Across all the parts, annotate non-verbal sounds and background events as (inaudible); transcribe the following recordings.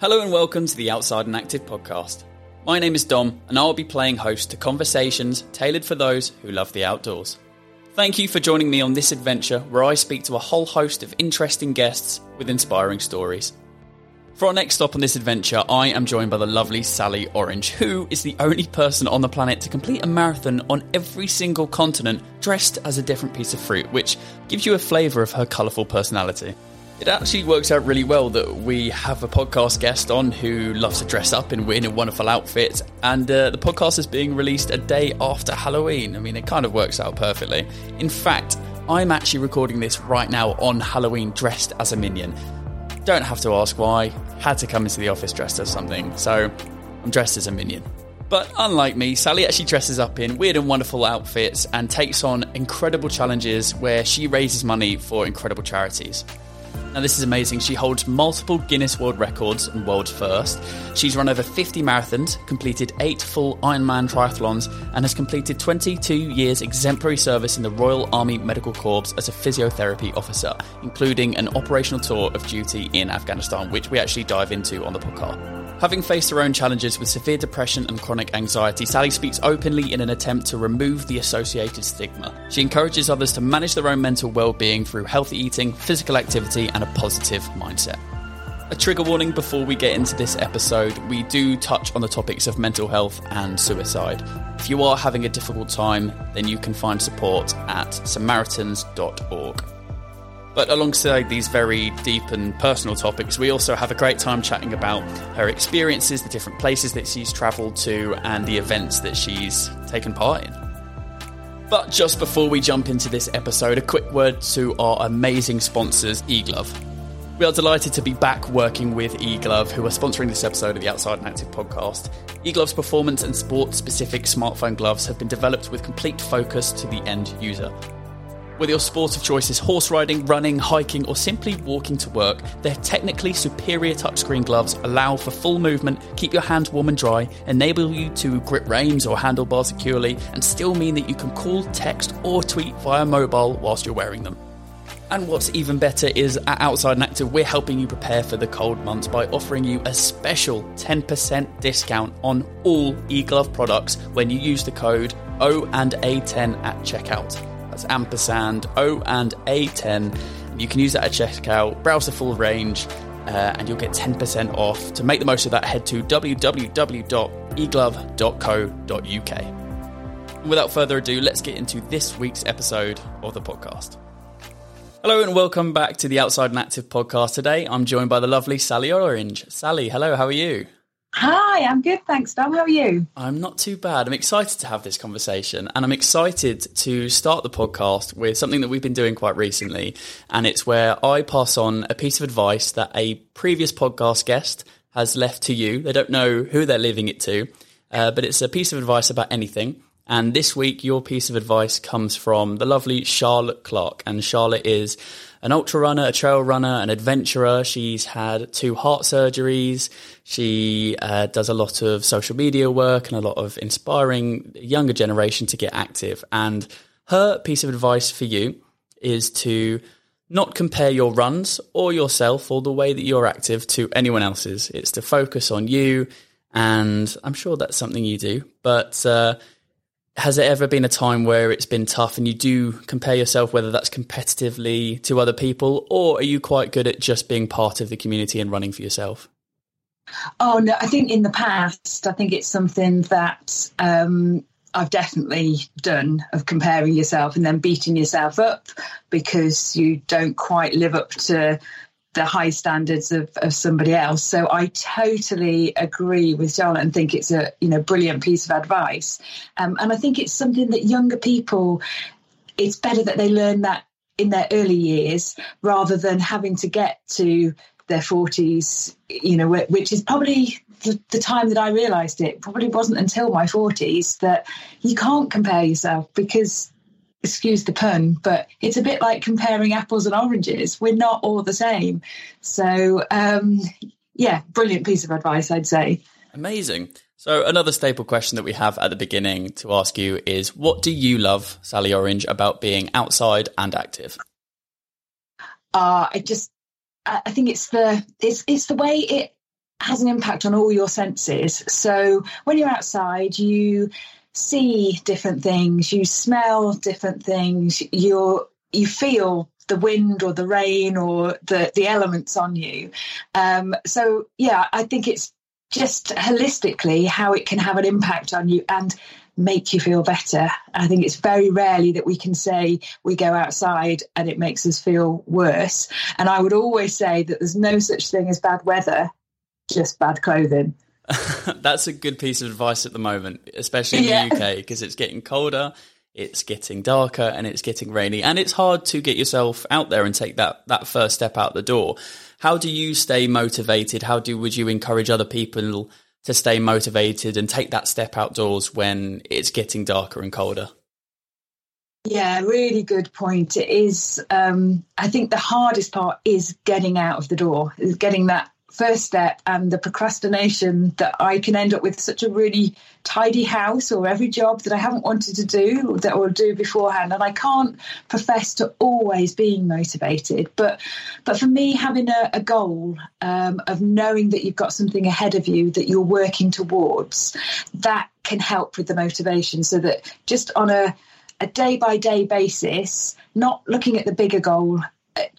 Hello and welcome to the Outside and Active podcast. My name is Dom, and I'll be playing host to conversations tailored for those who love the outdoors. Thank you for joining me on this adventure where I speak to a whole host of interesting guests with inspiring stories. For our next stop on this adventure, I am joined by the lovely Sally Orange, who is the only person on the planet to complete a marathon on every single continent dressed as a different piece of fruit, which gives you a flavour of her colourful personality. It actually works out really well that we have a podcast guest on who loves to dress up in weird and wonderful outfits, and uh, the podcast is being released a day after Halloween. I mean, it kind of works out perfectly. In fact, I'm actually recording this right now on Halloween dressed as a minion. Don't have to ask why, had to come into the office dressed as something, so I'm dressed as a minion. But unlike me, Sally actually dresses up in weird and wonderful outfits and takes on incredible challenges where she raises money for incredible charities. Now, this is amazing. She holds multiple Guinness World Records and world first. She's run over 50 marathons, completed eight full Ironman triathlons, and has completed 22 years exemplary service in the Royal Army Medical Corps as a physiotherapy officer, including an operational tour of duty in Afghanistan, which we actually dive into on the podcast. Having faced her own challenges with severe depression and chronic anxiety, Sally speaks openly in an attempt to remove the associated stigma. She encourages others to manage their own mental well being through healthy eating, physical activity, and a positive mindset. A trigger warning before we get into this episode we do touch on the topics of mental health and suicide. If you are having a difficult time, then you can find support at samaritans.org. But alongside these very deep and personal topics, we also have a great time chatting about her experiences, the different places that she's travelled to, and the events that she's taken part in. But just before we jump into this episode, a quick word to our amazing sponsors, eGlove. We are delighted to be back working with eGlove, who are sponsoring this episode of the Outside and Active podcast. eGlove's performance and sport specific smartphone gloves have been developed with complete focus to the end user. Whether your sport of choice is horse riding, running, hiking, or simply walking to work, their technically superior touchscreen gloves allow for full movement, keep your hands warm and dry, enable you to grip reins or handlebars securely, and still mean that you can call, text, or tweet via mobile whilst you're wearing them. And what's even better is at Outside and Active, we're helping you prepare for the cold months by offering you a special 10% discount on all eGlove products when you use the code O and A10 at checkout. That's ampersand O and A10. You can use that at checkout, browse the full range, uh, and you'll get 10% off. To make the most of that, head to www.eglove.co.uk. Without further ado, let's get into this week's episode of the podcast. Hello and welcome back to the Outside and Active podcast. Today I'm joined by the lovely Sally Orange. Sally, hello, how are you? Hi, I'm good, thanks, Dom. How are you? I'm not too bad. I'm excited to have this conversation, and I'm excited to start the podcast with something that we've been doing quite recently. And it's where I pass on a piece of advice that a previous podcast guest has left to you. They don't know who they're leaving it to, uh, but it's a piece of advice about anything. And this week, your piece of advice comes from the lovely Charlotte Clark. And Charlotte is an ultra runner, a trail runner, an adventurer. She's had two heart surgeries. She uh, does a lot of social media work and a lot of inspiring younger generation to get active. And her piece of advice for you is to not compare your runs or yourself or the way that you're active to anyone else's. It's to focus on you. And I'm sure that's something you do. But, uh, has there ever been a time where it's been tough and you do compare yourself, whether that's competitively to other people, or are you quite good at just being part of the community and running for yourself? Oh, no, I think in the past, I think it's something that um, I've definitely done of comparing yourself and then beating yourself up because you don't quite live up to the high standards of, of somebody else. So I totally agree with Charlotte and think it's a you know brilliant piece of advice. Um, and I think it's something that younger people, it's better that they learn that in their early years rather than having to get to their 40s, you know, which is probably the, the, time that I realised it. Probably wasn't until my 40s that you can't compare yourself because excuse the pun, but it's a bit like comparing apples and oranges. We're not all the same. So, um, yeah, brilliant piece of advice, I'd say. Amazing. So, another staple question that we have at the beginning to ask you is what do you love, Sally Orange, about being outside and active? Uh, I just, I think it's the, it's, it's the way it has an impact on all your senses. So when you're outside, you see different things, you smell different things, you you feel the wind or the rain or the the elements on you. Um, so yeah, I think it's just holistically how it can have an impact on you and make you feel better. I think it's very rarely that we can say we go outside and it makes us feel worse. And I would always say that there's no such thing as bad weather, just bad clothing. (laughs) That's a good piece of advice at the moment, especially in yeah. the UK, because it's getting colder, it's getting darker, and it's getting rainy, and it's hard to get yourself out there and take that that first step out the door. How do you stay motivated? How do would you encourage other people to stay motivated and take that step outdoors when it's getting darker and colder? Yeah, really good point. It is. Um, I think the hardest part is getting out of the door, is getting that first step and the procrastination that I can end up with such a really tidy house or every job that I haven't wanted to do that I'll do beforehand. And I can't profess to always being motivated. But but for me, having a, a goal um, of knowing that you've got something ahead of you that you're working towards, that can help with the motivation so that just on a a day by day basis, not looking at the bigger goal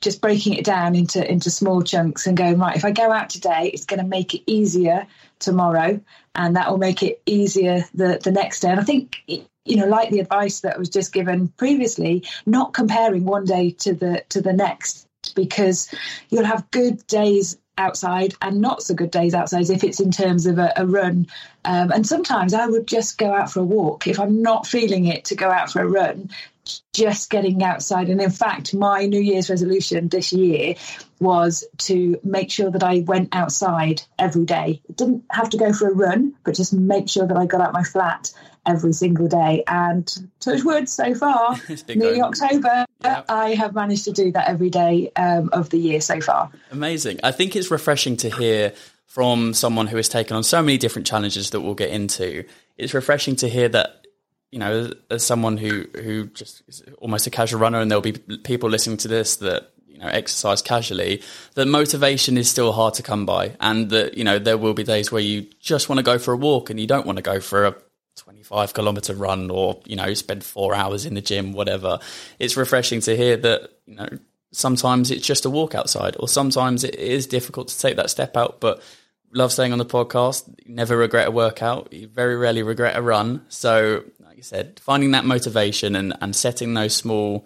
just breaking it down into into small chunks and going right if i go out today it's going to make it easier tomorrow and that will make it easier the the next day and i think you know like the advice that was just given previously not comparing one day to the to the next because you'll have good days outside and not so good days outside if it's in terms of a, a run. Um, and sometimes I would just go out for a walk if I'm not feeling it to go out for a run just getting outside. And in fact, my New Year's resolution this year was to make sure that I went outside every day. It didn't have to go for a run, but just make sure that I got out my flat every single day. And touch wood, so far, (laughs) nearly October, I have managed to do that every day um, of the year so far. Amazing. I think it's refreshing to hear from someone who has taken on so many different challenges that we'll get into. It's refreshing to hear that you know, as someone who who just is almost a casual runner, and there'll be people listening to this that you know exercise casually, that motivation is still hard to come by, and that you know there will be days where you just want to go for a walk and you don't want to go for a 25 kilometer run or you know spend four hours in the gym, whatever. It's refreshing to hear that you know sometimes it's just a walk outside, or sometimes it is difficult to take that step out, but love staying on the podcast. never regret a workout. You very rarely regret a run. So you said, finding that motivation and, and setting those small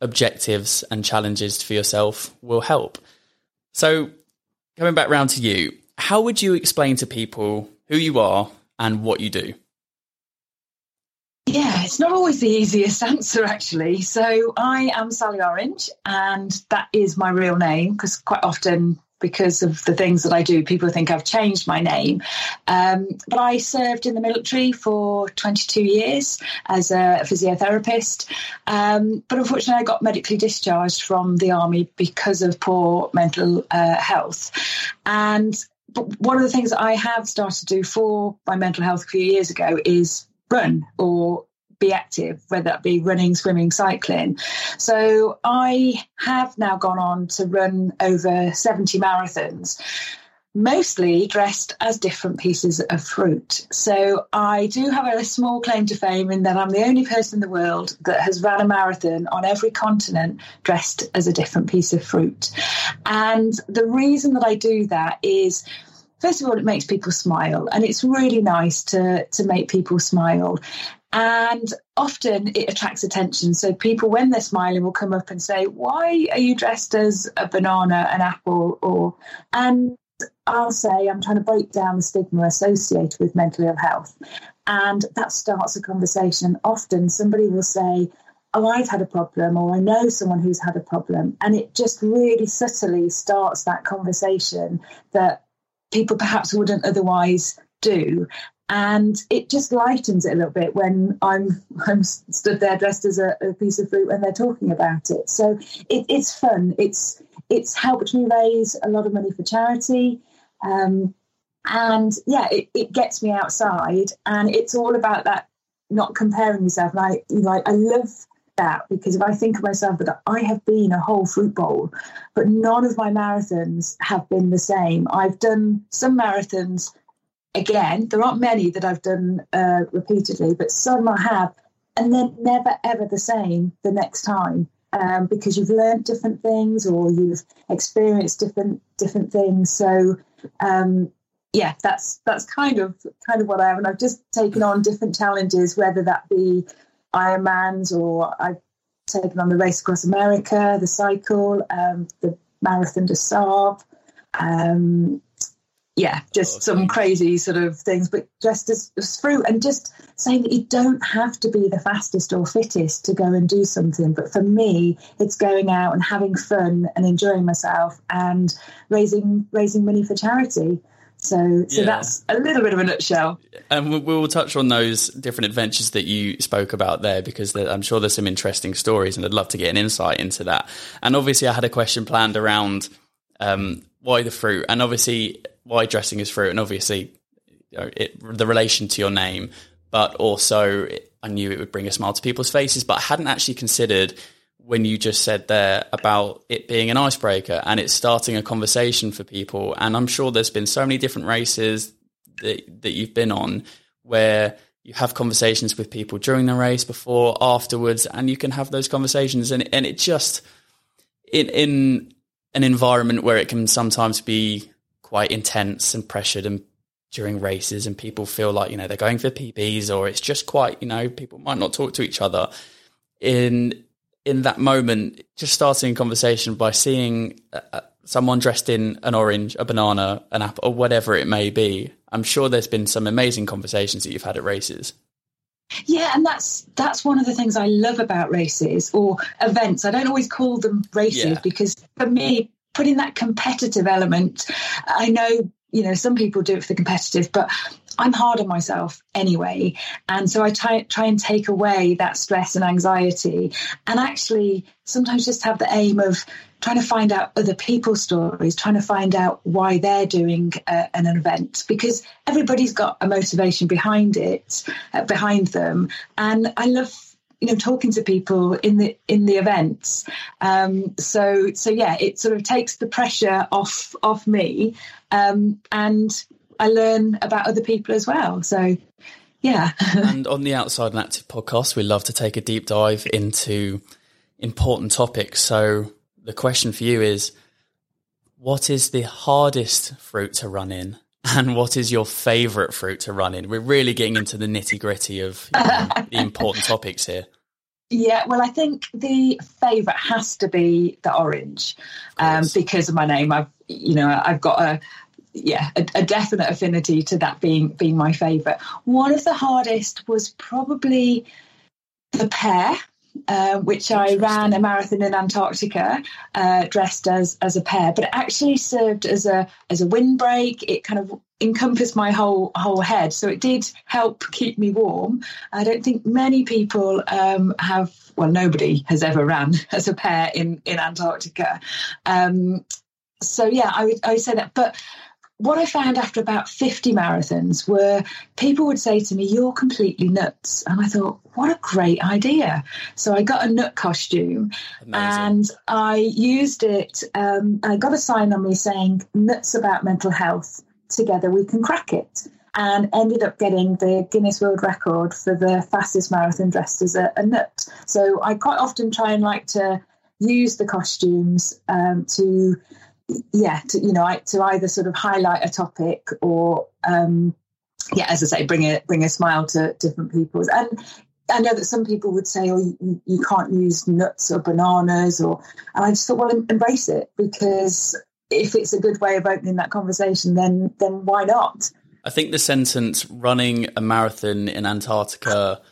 objectives and challenges for yourself will help. So, coming back round to you, how would you explain to people who you are and what you do? Yeah, it's not always the easiest (laughs) answer, actually. So, I am Sally Orange, and that is my real name because quite often because of the things that I do. People think I've changed my name. Um, but I served in the military for 22 years as a physiotherapist. Um, but unfortunately, I got medically discharged from the army because of poor mental uh, health. And but one of the things that I have started to do for my mental health a few years ago is run or be active, whether that be running, swimming, cycling. So I have now gone on to run over 70 marathons mostly dressed as different pieces of fruit. So I do have a small claim to fame in that I'm the only person in the world that has run a marathon on every continent dressed as a different piece of fruit. And the reason that I do that is first of all it makes people smile and it's really nice to to make people smile and often it attracts attention. So people, when they're smiling, will come up and say, "Why are you dressed as a banana, an apple?" Or and I'll say, "I'm trying to break down the stigma associated with mental ill health," and that starts a conversation. Often somebody will say. Oh, I've had a problem, or I know someone who's had a problem. And it just really subtly starts that conversation that people perhaps wouldn't otherwise do and it just lightens it a little bit when I'm I'm stood there dressed as a, a piece of fruit and they're talking about it. So it, it's fun. It's it's helped me raise a lot of money for charity, um, and yeah, it, it gets me outside, and it's all about that not comparing yourself. And I I, I love that because if I think of myself that I have been a whole fruit bowl, but none of my marathons have been the same. I've done some marathons again, there aren't many that I've done uh, repeatedly, but some I have, and they're never ever the same the next time um, because you've learned different things or you've experienced different different things. So um, yeah, that's that's kind of kind of what I have, and I've just taken on different challenges, whether that be Ironmans or I've taken on the race across America, the cycle, um, the Marathon des Sables. Um, yeah, just some crazy sort of things, but just as, as, fruit and just saying that you don't have to be the fastest or fittest to go and do something. But for me, it's going out and having fun and enjoying myself and raising raising money for charity. So, so yeah. that's a little bit of a nutshell. And we will touch on those different adventures that you spoke about there because I'm sure there's some interesting stories, and I'd love to get an insight into that. And obviously, I had a question planned around um, why the fruit, and obviously why dressing is fruit, and obviously you know, it, the relation to your name, but also it, I knew it would bring a smile to people's faces, but I hadn't actually considered when you just said there about it being an icebreaker and it's starting a conversation for people. And I'm sure there's been so many different races that, that you've been on where you have conversations with people during the race, before, afterwards, and you can have those conversations. And, and it just, in, in an environment where it can sometimes be quite intense and pressured and during races and people feel like, you know, they're going for PBs or it's just quite, you know, people might not talk to each other. In in that moment, just starting a conversation by seeing uh, someone dressed in an orange, a banana, an apple, or whatever it may be. I'm sure there's been some amazing conversations that you've had at races. Yeah, and that's that's one of the things I love about races or events. I don't always call them races yeah. because for me, putting that competitive element, I know you know some people do it for the competitive, but I'm hard on myself anyway, and so I try try and take away that stress and anxiety, and actually sometimes just have the aim of trying to find out other people's stories, trying to find out why they're doing uh, an event because everybody's got a motivation behind it, uh, behind them. And I love you know talking to people in the in the events. Um, so so yeah it sort of takes the pressure off off me. Um, and i learn about other people as well. So yeah. (laughs) And on the outside and active podcast we love to take a deep dive into important topics. So the question for you is what is the hardest fruit to run in and what is your favorite fruit to run in? We're really getting into the nitty gritty of you know, the (laughs) important topics here. Yeah, well, I think the favourite has to be the orange, um, because of my name. I've, you know, I've got a, yeah, a, a definite affinity to that being being my favourite. One of the hardest was probably the pear uh, which I ran a marathon in Antarctica, uh, dressed as as a pear. but it actually served as a as a windbreak. It kind of encompassed my whole whole head, so it did help keep me warm. I don't think many people um, have. Well, nobody has ever ran (laughs) as a pear in in Antarctica. Um, so yeah, I would I would say that, but what I found after about 50 marathons were people would say to me, You're completely nuts. And I thought, What a great idea. So I got a nut costume Amazing. and I used it. Um, I got a sign on me saying, Nuts about mental health. Together we can crack it. And ended up getting the Guinness World Record for the fastest marathon dressed as a, a nut. So I quite often try and like to use the costumes um, to yeah, to, you know, to either sort of highlight a topic or, um, yeah, as I say, bring a bring a smile to different people. And I know that some people would say, "Oh, you, you can't use nuts or bananas," or, and I just thought, well, embrace it because if it's a good way of opening that conversation, then then why not? I think the sentence "running a marathon in Antarctica."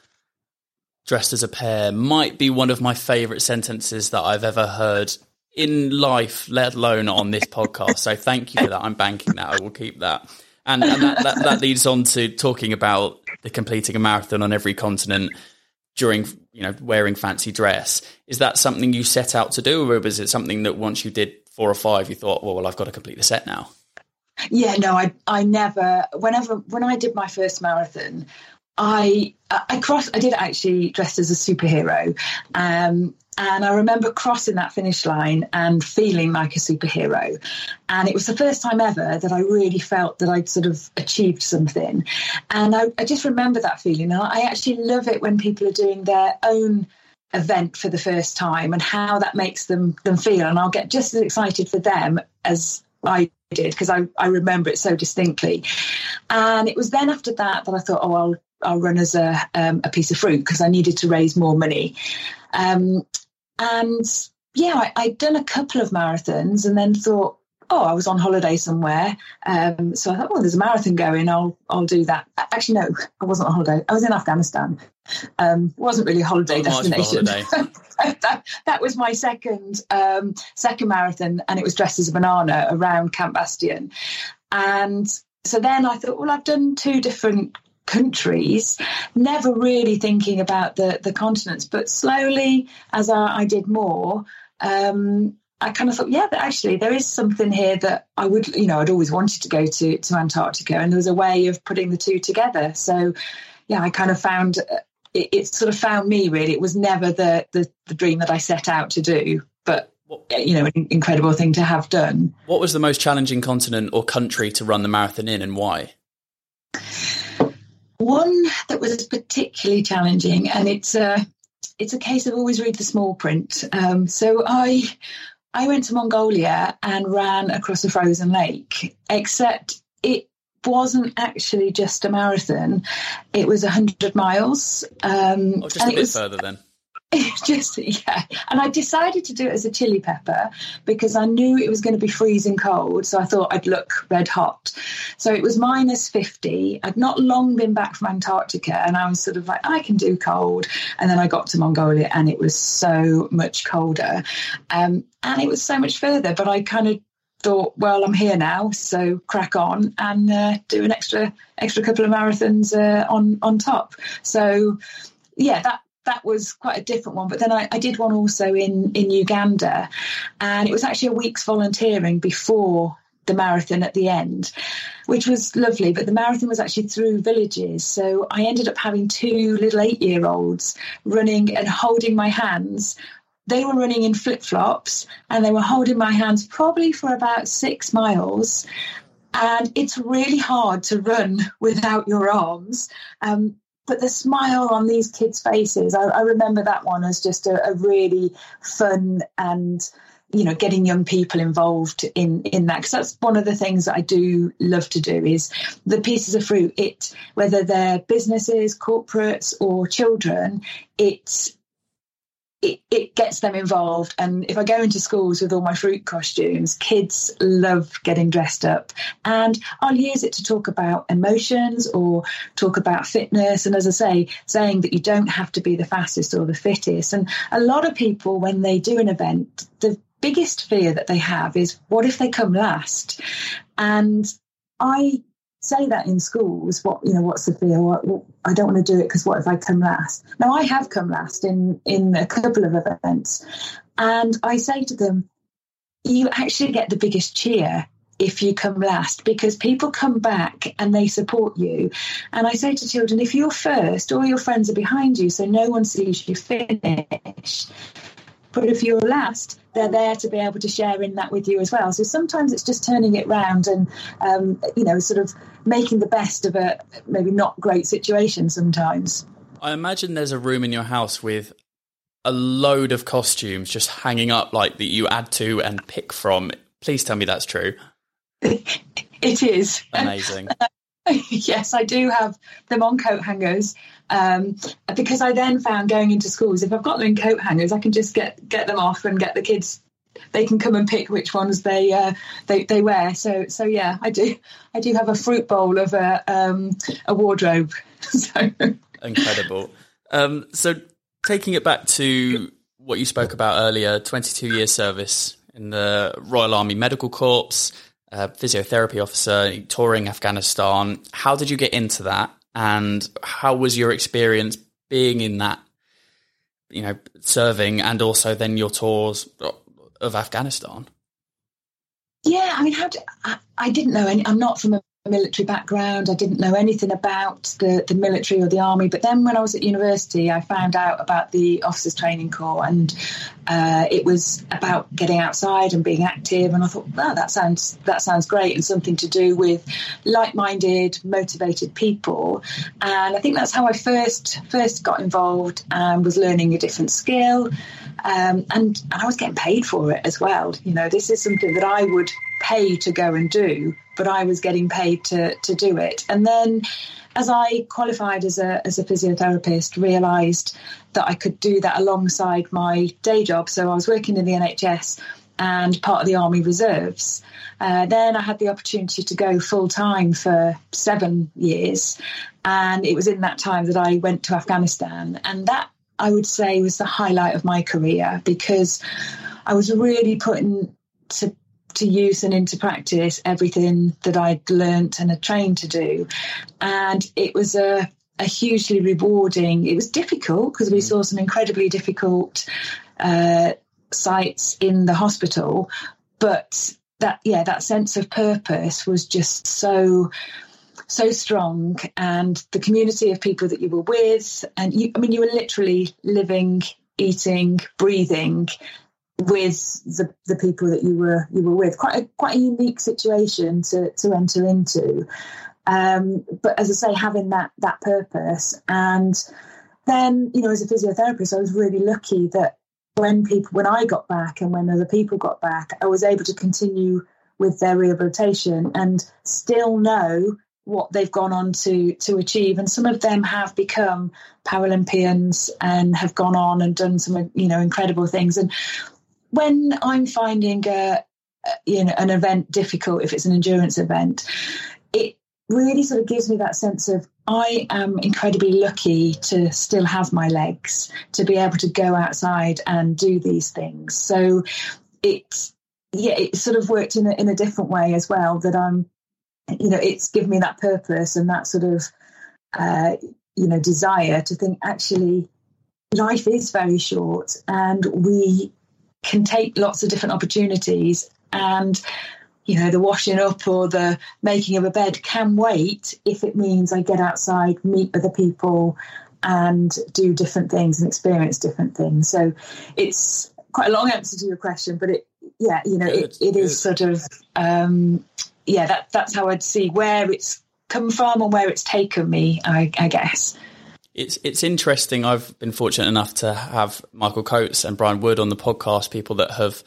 dressed as a pear might be one of my favorite sentences that I've ever heard in life, let alone on this podcast. So thank you for that. I'm banking that. I will keep that. And, and that, that, that leads on to talking about the completing a marathon on every continent during, you know, wearing fancy dress. Is that something you set out to do, or was it something that once you did four or five, you thought, well, well, I've got to complete the set now? Yeah, no, I I never. Whenever when I did my first marathon, I I crossed. I did actually dressed as a superhero, um, and I remember crossing that finish line and feeling like a superhero. And it was the first time ever that I really felt that I'd sort of achieved something. And I, I just remember that feeling. And I actually love it when people are doing their own event for the first time and how that makes them them feel. And I'll get just as excited for them as I did because I, I remember it so distinctly. And it was then after that that I thought, oh, I'll I'll run as a um, a piece of fruit because I needed to raise more money. Um, and yeah, I, I'd done a couple of marathons and then thought, oh, I was on holiday somewhere. Um, so I thought, well, there's a marathon going. I'll I'll do that. Actually, no, I wasn't on holiday. I was in Afghanistan. Um, wasn't really a holiday Not destination. Holiday. (laughs) that, that, was my second um, second marathon, and it was dressed as a banana around Camp Bastion. And so then I thought, well, I've done two different countries, never really thinking about the the continents. But slowly, as I, I did more, um, I kind of thought, yeah, but actually there is something here that I would, you know, I'd always wanted to go to to Antarctica, and there was a way of putting the two together. So, yeah, I kind of found uh, it, it sort of found me. Really, it was never the, the the dream that I set out to do, but you know, an incredible thing to have done. What was the most challenging continent or country to run the marathon in, and why? One that was particularly challenging, and it's a it's a case of always read the small print. Um, so I I went to Mongolia and ran across a frozen lake, except it wasn't actually just a marathon; it was hundred miles. Um, oh, just a bit was, further then. (laughs) just yeah. And i decided to do it as a chili pepper because i knew it was going to be freezing cold so i thought i'd look red hot. So it was minus 50 i'd not long been back from antarctica and i was sort of like i can do cold. And then i got to mongolia and it was so much colder. Um, and it was so much further but i kind of thought well i'm here now so crack on and uh, do an extra extra couple of marathons uh, on on top. So yeah that that was quite a different one. But then I, I, did one also in in Uganda, and it was actually a week's volunteering before the marathon at the end, which was lovely. But the marathon was actually through villages, so I ended up having two little eight year olds running and holding my hands. They were running in flip flops and they were holding my hands probably for about six miles. And it's really hard to run (laughs) without your arms. Um, but the smile on these kids' faces, I, I remember that one as just a, a, really fun and you know getting young people involved in in that because that's one of the things that I do love to do is the pieces of fruit. It whether they're businesses, corporates, or children, it's it, it gets them involved. And if I go into schools with all my fruit costumes, kids love getting dressed up. And I'll use it to talk about emotions or talk about fitness. And as I say, saying that you don't have to be the fastest or the fittest. And a lot of people, when they do an event, the biggest fear that they have is what if they come last? And I say that in schools. What you know, what's the fear? What, what, I don't want to do it because what if I come last? Now I have come last in in a couple of events, and I say to them, you actually get the biggest cheer if you come last because people come back and they support you. And I say to children, if you're first, all your friends are behind you, so no one sees you finish. But if you're last, they're there to be able to share in that with you as well. So sometimes it's just turning it round and, um, you know, sort of making the best of a maybe not great situation sometimes. I imagine there's a room in your house with a load of costumes just hanging up like that you add to and pick from. Please tell me that's true. (laughs) it is. Amazing. (laughs) (laughs) yes, I do have them on coat hangers um, because I then found going into schools if I've got them in coat hangers, I can just get get them off and get the kids. They can come and pick which ones they uh, they they wear. So so yeah, I do I do have a fruit bowl of a um, a wardrobe. (laughs) so incredible. Um, so taking it back to what you spoke about earlier, 22 year service in the Royal Army Medical Corps uh, physiotherapy officer, touring Afghanistan. How did you get into that? And how was your experience being in that, you know, serving and also then your tours of Afghanistan? Yeah, I mean, how I, I, didn't know any, I'm not from a military background. I didn't know anything about the, the military or the army. But then when I was at university, I found out about the Officers Training Corps, and uh, it was about getting outside and being active. And I thought, wow, that sounds that sounds great, and something to do with like-minded, motivated people. And I think that's how I first first got involved and was learning a different skill. Um, and, and I was getting paid for it as well. You know, this is something that I would pay to go and do, but I was getting paid to to do it. And then as I qualified as a as a physiotherapist, realised that I could do that alongside my day job. So I was working in the NHS and part of the Army Reserves. Uh, then I had the opportunity to go full time for seven years, and it was in that time that I went to Afghanistan, and that I would say was the highlight of my career because I was really putting to to use and into practice everything that I'd learnt and had trained to do. And it was a, a hugely rewarding, it was difficult because we mm. saw some incredibly difficult uh, sights in the hospital, but that, yeah, that sense of purpose was just so so strong and the community of people that you were with and you i mean you were literally living eating breathing with the, the people that you were you were with. Quite a quite a unique situation to to enter into. Um, but as I say, having that that purpose, and then you know, as a physiotherapist, I was really lucky that when people when I got back and when other people got back, I was able to continue with their rehabilitation and still know what they've gone on to to achieve and some of them have become paralympians and have gone on and done some you know incredible things and when I'm finding a, you know an event difficult, if it's an endurance event, it really sort of gives me that sense of I am incredibly lucky to still have my legs to be able to go outside and do these things. So it yeah, it sort of worked in a, in a different way as well. That I'm, you know, it's given me that purpose and that sort of, uh, you know, desire to think actually life is very short and we can take lots of different opportunities and you know the washing up or the making of a bed can wait if it means i get outside meet other people and do different things and experience different things. So it's quite a long answer to your question but it yeah you know good, it, it is. sort of um yeah that that's how i'd see where it's come from and where it's taken me i, I guess it's it's interesting. I've been fortunate enough to have Michael Coates and Brian Wood on the podcast, people that have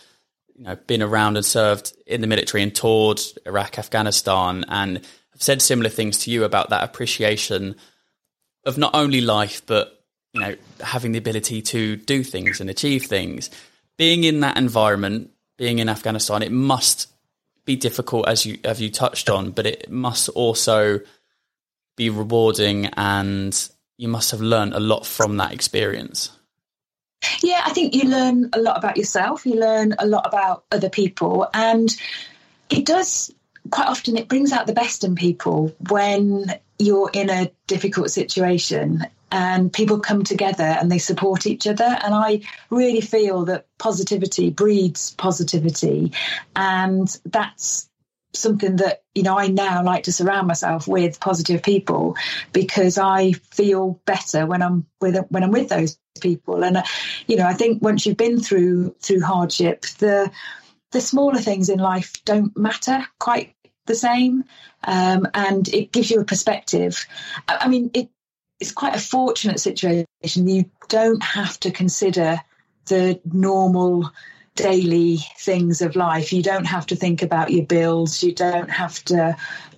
you know been around and served in the military and toured Iraq, Afghanistan, and have said similar things to you about that appreciation of not only life but you know having the ability to do things and achieve things. Being in that environment, being in Afghanistan, it must be difficult as you as you touched on, but it must also be rewarding and you must have learned a lot from that experience. Yeah, I think you learn a lot about yourself. You learn a lot about other people, and it does quite often. It brings out the best in people when you're in a difficult situation and people come together and they support each other. And I really feel that positivity breeds positivity, and that's something that you know I now like to surround myself with positive people because I feel better when I'm with when I'm with those people. And uh, you know I think once you've been through through hardship the the smaller things in life don't matter quite the same. Um, and it gives you a perspective. I, I mean it it's quite a fortunate situation. You don't have to consider the normal daily things of life. You don't have to think about your bills. You don't have to,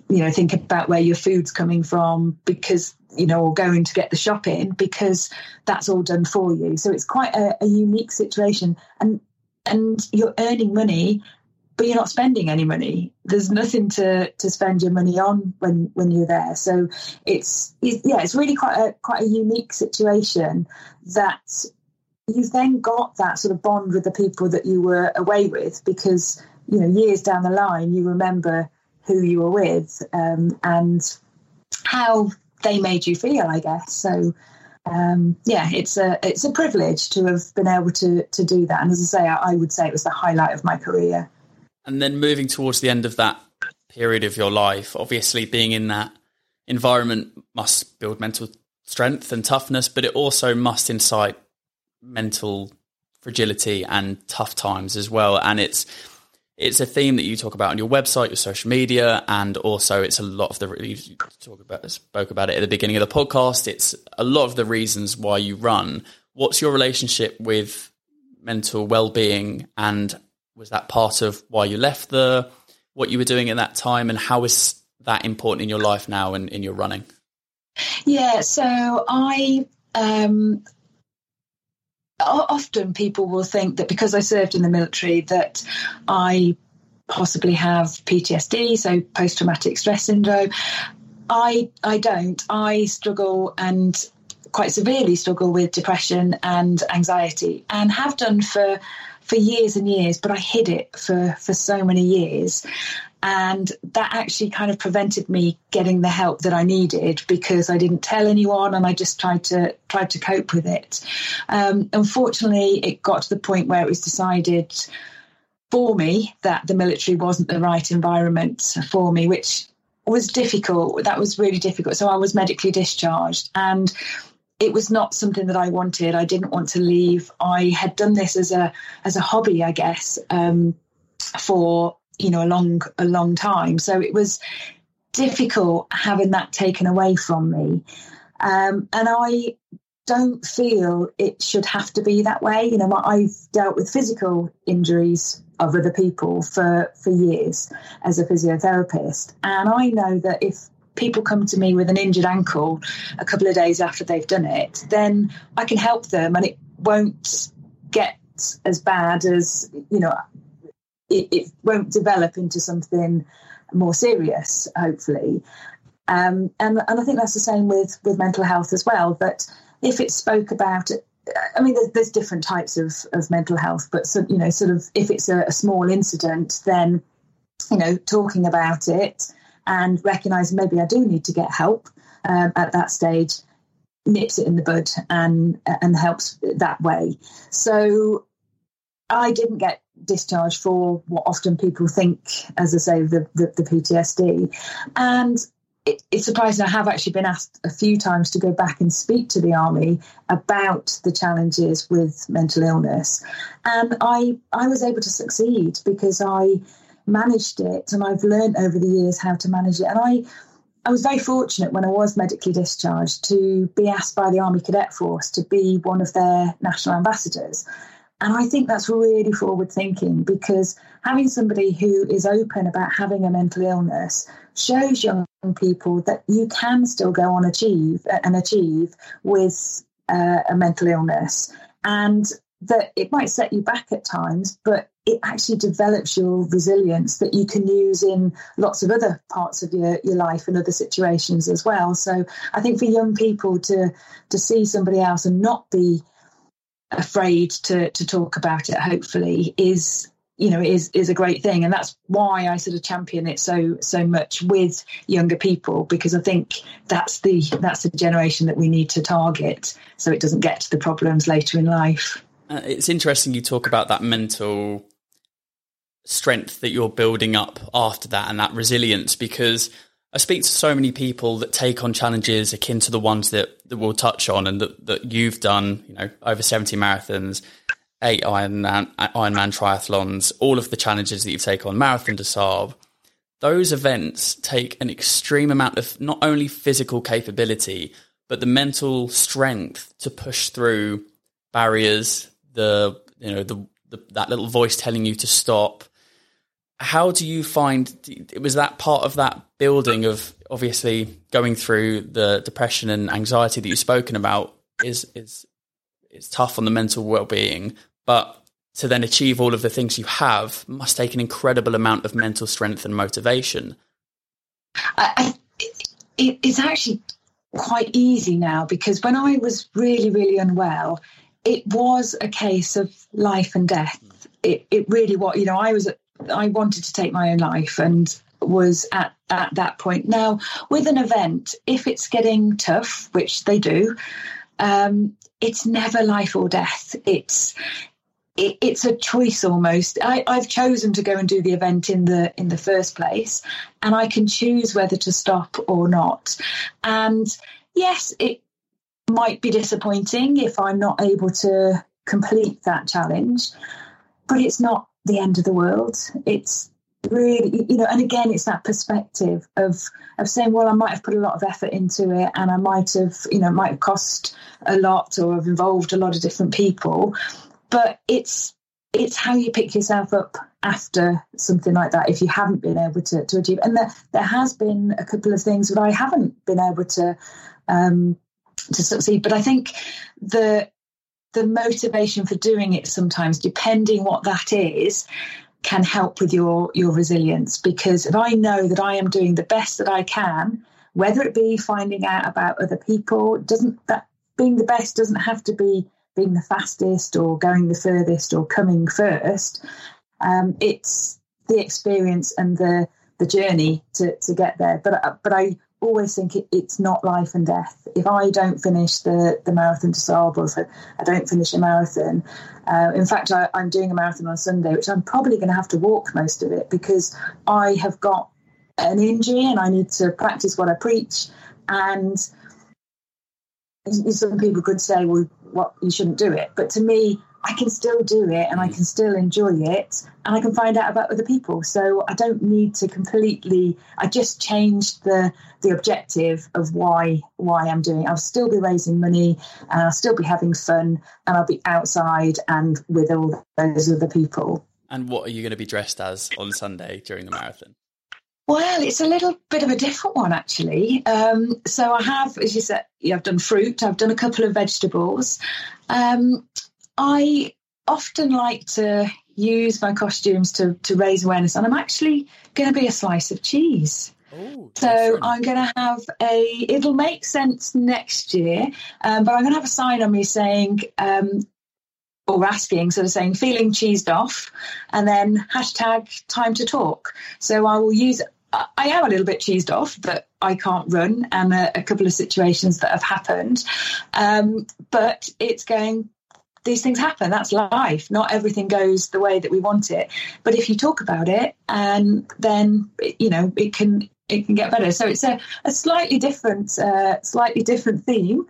you know, think about where your food's coming from because, you know, or going to get the shopping because that's all done for you. So it's quite a, a unique situation. And and you're earning money but you're not spending any money. There's nothing to, to spend your money on when, when you're there. So it's, it's yeah, it's really quite a quite a unique situation that you've then got that sort of bond with the people that you were away with because you know years down the line you remember who you were with um, and how they made you feel i guess so um, yeah it's a it's a privilege to have been able to to do that and as i say I, I would say it was the highlight of my career and then moving towards the end of that period of your life. Obviously, being in that environment must build mental strength and toughness, but it also must incite mental fragility and tough times as well. And it's it's a theme that you talk about on your website, your social media, and also it's a lot of the you talk about spoke about it at the beginning of the podcast. It's a lot of the reasons why you run. What's your relationship with mental well-being, and was that part of why you left the what you were doing at that time, and how is that important in your life now and in your running? Yeah, so I um, often people will think that because I served in the military that I possibly have PTSD, so post traumatic stress syndrome. I I don't. I struggle and quite severely struggle with depression and anxiety and have done for for years and years, but I hid it for for so many years and that actually kind of prevented me getting the help that I needed because I didn't tell anyone and I just tried to tried to cope with it. Um, unfortunately, it got to the point where it was decided for me that the military wasn't the right environment for me, which was difficult. That was really difficult. So I was medically discharged and it was not something that I wanted. I didn't want to leave. I had done this as a as a hobby, I guess, um, for you know a long a long time. So it was difficult having that taken away from me. Um, and i don't feel it should have to be that way. You know i've dealt with physical injuries of other people for for years as a physiotherapist. And i know that if people come to me with an injured ankle a couple of days after they've done it then i can help them and it won't get as bad as you know it, it won't develop into something more serious, hopefully. Um, and, and I think that's the same with, with mental health as well. that if it's spoke about I mean, there's, there's different types of, of mental health, but so, you know, sort of if it's a, a small incident, then you know, talking about it and recognizing maybe I do need to get help um, at that stage nips it in the bud and and helps that way. So I didn't get discharged for what often people think, as I say, the, the, the PTSD. And it, it's surprising. I have actually been asked a few times to go back and speak to the army about the challenges with mental illness, and I I was able to succeed because I managed it, and I've learned over the years how to manage it. And I I was very fortunate when I was medically discharged to be asked by the Army Cadet Force to be one of their national ambassadors. And I think that's really forward thinking because having somebody who is open about having a mental illness shows young people that you can still go on achieve and achieve with uh, a mental illness and that it might set you back at times, but it actually develops your resilience that you can use in lots of other parts of your, your life and other situations as well. So I think for young people to to see somebody else and not be afraid to to talk about it hopefully is you know is is a great thing. And that's why I sort of champion it so so much with younger people because I think that's the that's the generation that we need to target so it doesn't get to the problems later in life. Uh, it's interesting you talk about that mental strength that you're building up after that and that resilience because I speak to so many people that take on challenges akin to the ones that, that we'll touch on and that, that you've done, you know, over 70 marathons, eight Ironman, Ironman triathlons, all of the challenges that you take on, Marathon des Sables. Those events take an extreme amount of not only physical capability, but the mental strength to push through barriers, the, you know, the, the that little voice telling you to stop, how do you find it was that part of that building of obviously going through the depression and anxiety that you've spoken about is is is tough on the mental well-being but to then achieve all of the things you have must take an incredible amount of mental strength and motivation. I, it, it's actually quite easy now because when i was really really unwell it was a case of life and death. It, it really was you know i was I wanted to take my own life and was at, at that point. Now, with an event, if it's getting tough, which they do, um, it's never life or death. It's it, it's a choice almost. I, I've chosen to go and do the event in the in the first place, and I can choose whether to stop or not. And yes, it might be disappointing if I'm not able to complete that challenge, but it's not the end of the world. It's really you know and again it's that perspective of of saying well i might have put a lot of effort into it and i might have you know might have cost a lot or have involved a lot of different people but it's it's how you pick yourself up after something like that if you haven't been able to, to achieve and there, there has been a couple of things that i haven't been able to um to succeed but i think the the motivation for doing it sometimes depending what that is can help with your your resilience because if I know that I am doing the best that I can, whether it be finding out about other people, doesn't that being the best doesn't have to be being the fastest or going the furthest or coming first. Um, it's the experience and the the journey to, to get there. But but I always think it, it's not life and death. If I don't finish the, the marathon des Sables, if I don't finish a marathon, uh, in fact, I, am doing a marathon on Sunday, which I'm probably going to have to walk most of it because I have got an injury and I need to practice what I preach. And some people could say, well, what you shouldn't do it. But to me, I can still do it and I can still enjoy it and I can find out about other people. So I don't need to completely I just changed the the objective of why why I'm doing it. I'll still be raising money and I'll still be having fun and I'll be outside and with all those other people. And what are you going to be dressed as on Sunday during the marathon? Well, it's a little bit of a different one actually. Um, so I have, as you said, yeah, I've done fruit. I've done a couple of vegetables. Um, I often like to use my costumes to, to raise awareness, and I'm actually going to be a slice of cheese. Ooh, so I'm going to have a. It'll make sense next year, um, but I'm going to have a sign on me saying, um, or asking, sort of saying, feeling cheesed off, and then hashtag time to talk. So I will use. I am a little bit cheesed off that I can't run, and a, a couple of situations that have happened, um, but it's going these things happen. That's life. Not everything goes the way that we want it. But if you talk about it, and then you know it can it can get better. So it's a, a slightly different uh, slightly different theme,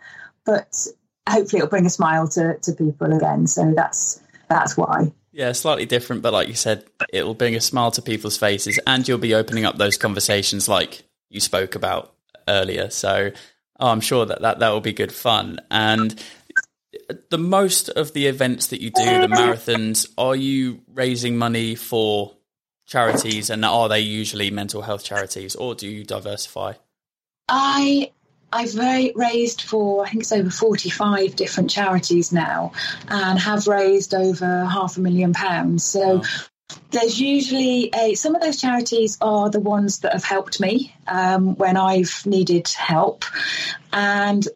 but hopefully it'll bring a smile to to people again. So that's that's why. Yeah, slightly different, but like you said, it'll bring a smile to people's faces, and you'll be opening up those conversations like you spoke about earlier. So oh, I'm sure that, that that will be good fun. And the most of the events that you do, the (laughs) marathons, are you raising money for charities, and are they usually mental health charities, or do you diversify? I I've raised for I think it's over forty five different charities now, and have raised over half a million pounds. So. Wow. There's usually a some of those charities are the ones that have helped me um, when I've needed help, and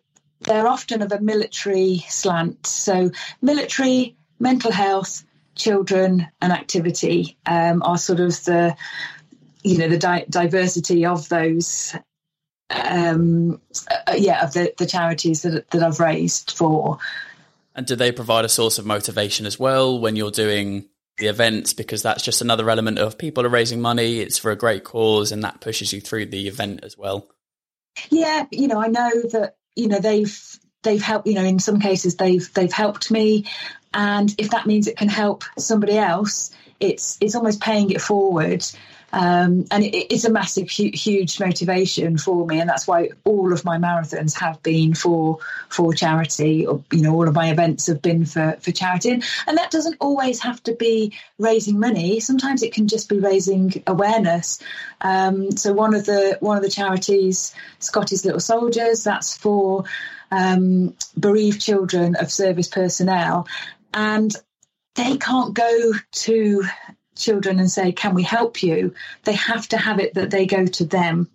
they're often of a military slant. So, military, mental health, children, and activity um, are sort of the you know the di- diversity of those um, uh, yeah of the, the charities that that I've raised for. And do they provide a source of motivation as well when you're doing the events? Because that's just another element of people are raising money. It's for a great cause, and that pushes you through the event as well. Yeah, you know, I know that you know they've they've helped you know in some cases they've they've helped me. And if that means it can help somebody else it's it's almost paying it forward um, and it, it's a massive hu- huge motivation for me and that's why all of my marathons have been for for charity. Or you know all of my events have been for for charity. And, that doesn't always have to be raising money. Sometimes it can just be raising awareness. Um, so one of the one of the charities Scotty's Little Soldiers that's for um, bereaved children of service personnel, and they can't go to children and say, Can we help you? They have to have it that they go to them.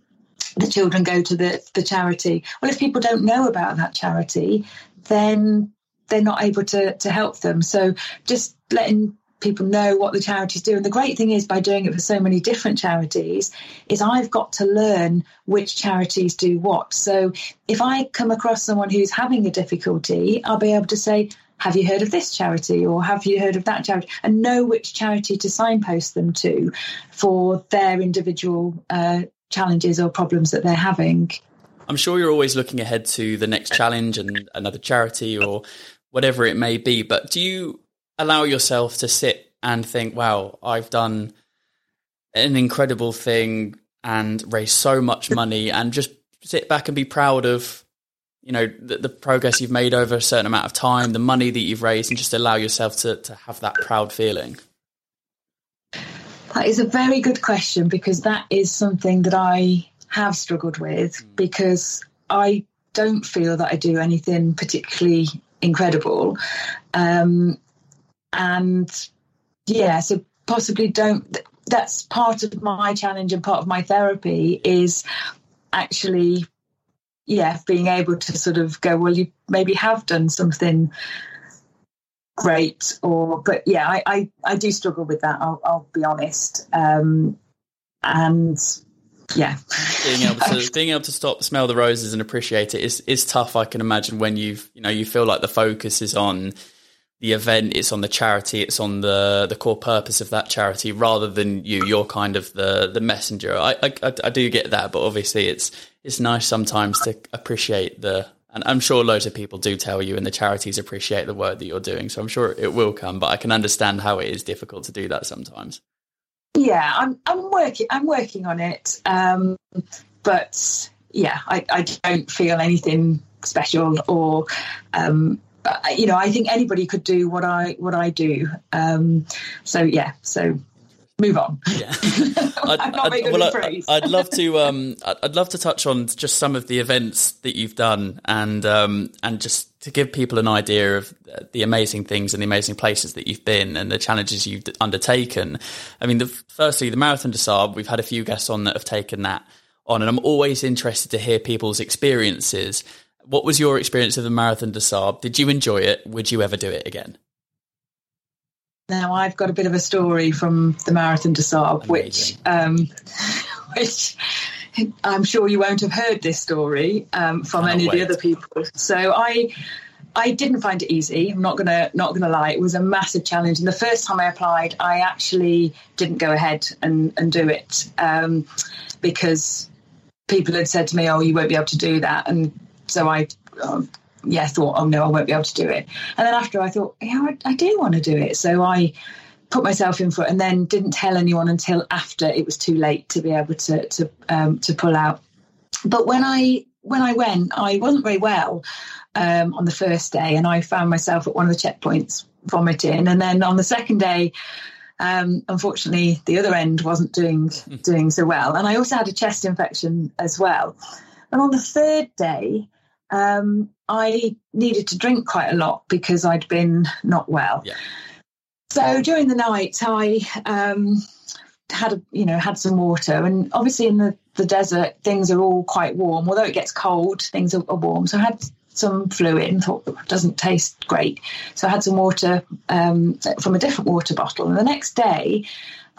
The children go to the, the charity. Well, if people don't know about that charity, then they're not able to, to help them. So just letting people know what the charities do. And the great thing is by doing it for so many different charities is I've got to learn which charities do what. So if I come across someone who's having a difficulty, I'll be able to say, have you heard of this charity or have you heard of that charity? And know which charity to signpost them to for their individual uh, challenges or problems that they're having. I'm sure you're always looking ahead to the next challenge and another charity or whatever it may be but do you allow yourself to sit and think wow i've done an incredible thing and raise so much money and just sit back and be proud of you know the, the, progress you've made over a certain amount of time, the money that you've raised, and just allow yourself to to have that proud feeling? That is a very good question because that is something that I have struggled with mm. because I don't feel that I do anything particularly incredible, um, and yeah, so possibly don't. That's part of my challenge and part of my therapy is actually yeah, being able to sort of go, well, you maybe have done something great, or but yeah, I I, I do struggle with that. I'll, I'll be honest, um, and yeah, being able to (laughs) being able to stop, smell the roses, and appreciate it is is tough. I can imagine when you've you know you feel like the focus is on the event, it's on the charity, it's on the the core purpose of that charity, rather than you. You're kind of the the messenger. I I, I do get that, but obviously it's it's nice sometimes to appreciate the. And I'm sure loads of people do tell you, and the charities appreciate the work that you're doing. So I'm sure it will come, but I can understand how it is difficult to do that sometimes. Yeah, I'm I'm working I'm working on it, um, but yeah, I, I don't feel anything special or um, you know, I think anybody could do what I what I do. Um, so yeah, so move on. Yeah, (laughs) I'd, I'd, well, I, I'd love to. Um, I'd love to touch on just some of the events that you've done, and um, and just to give people an idea of the amazing things and the amazing places that you've been and the challenges you've undertaken. I mean, the, firstly, the Marathon des Sables. We've had a few guests on that have taken that on, and I'm always interested to hear people's experiences what was your experience of the Marathon des Sables? Did you enjoy it? Would you ever do it again? Now I've got a bit of a story from the Marathon des Sables, which um, (laughs) which I'm sure you won't have heard this story um, from any wait. of the other people. So I I didn't find it easy. I'm not gonna not gonna lie. It was a massive challenge. And the first time I applied, I actually didn't go ahead and, and do it um, because people had said to me, "Oh, you won't be able to do that," and so I, um, yeah, I thought, oh no, I won't be able to do it. And then after I thought, yeah, I, I do want to do it. So I put myself in for it and then didn't tell anyone until after it was too late to be able to to um, to pull out. But when I when I went, I wasn't very well um, on the first day, and I found myself at one of the checkpoints vomiting. And then on the second day, um, unfortunately, the other end wasn't doing doing so well, and I also had a chest infection as well. And on the third day, um, I needed to drink quite a lot because I'd been not well. Yeah. So during the night, I um, had a, you know had some water, and obviously in the, the desert things are all quite warm. Although it gets cold, things are, are warm. So I had some fluid and thought it doesn't taste great. So I had some water um, from a different water bottle. And the next day,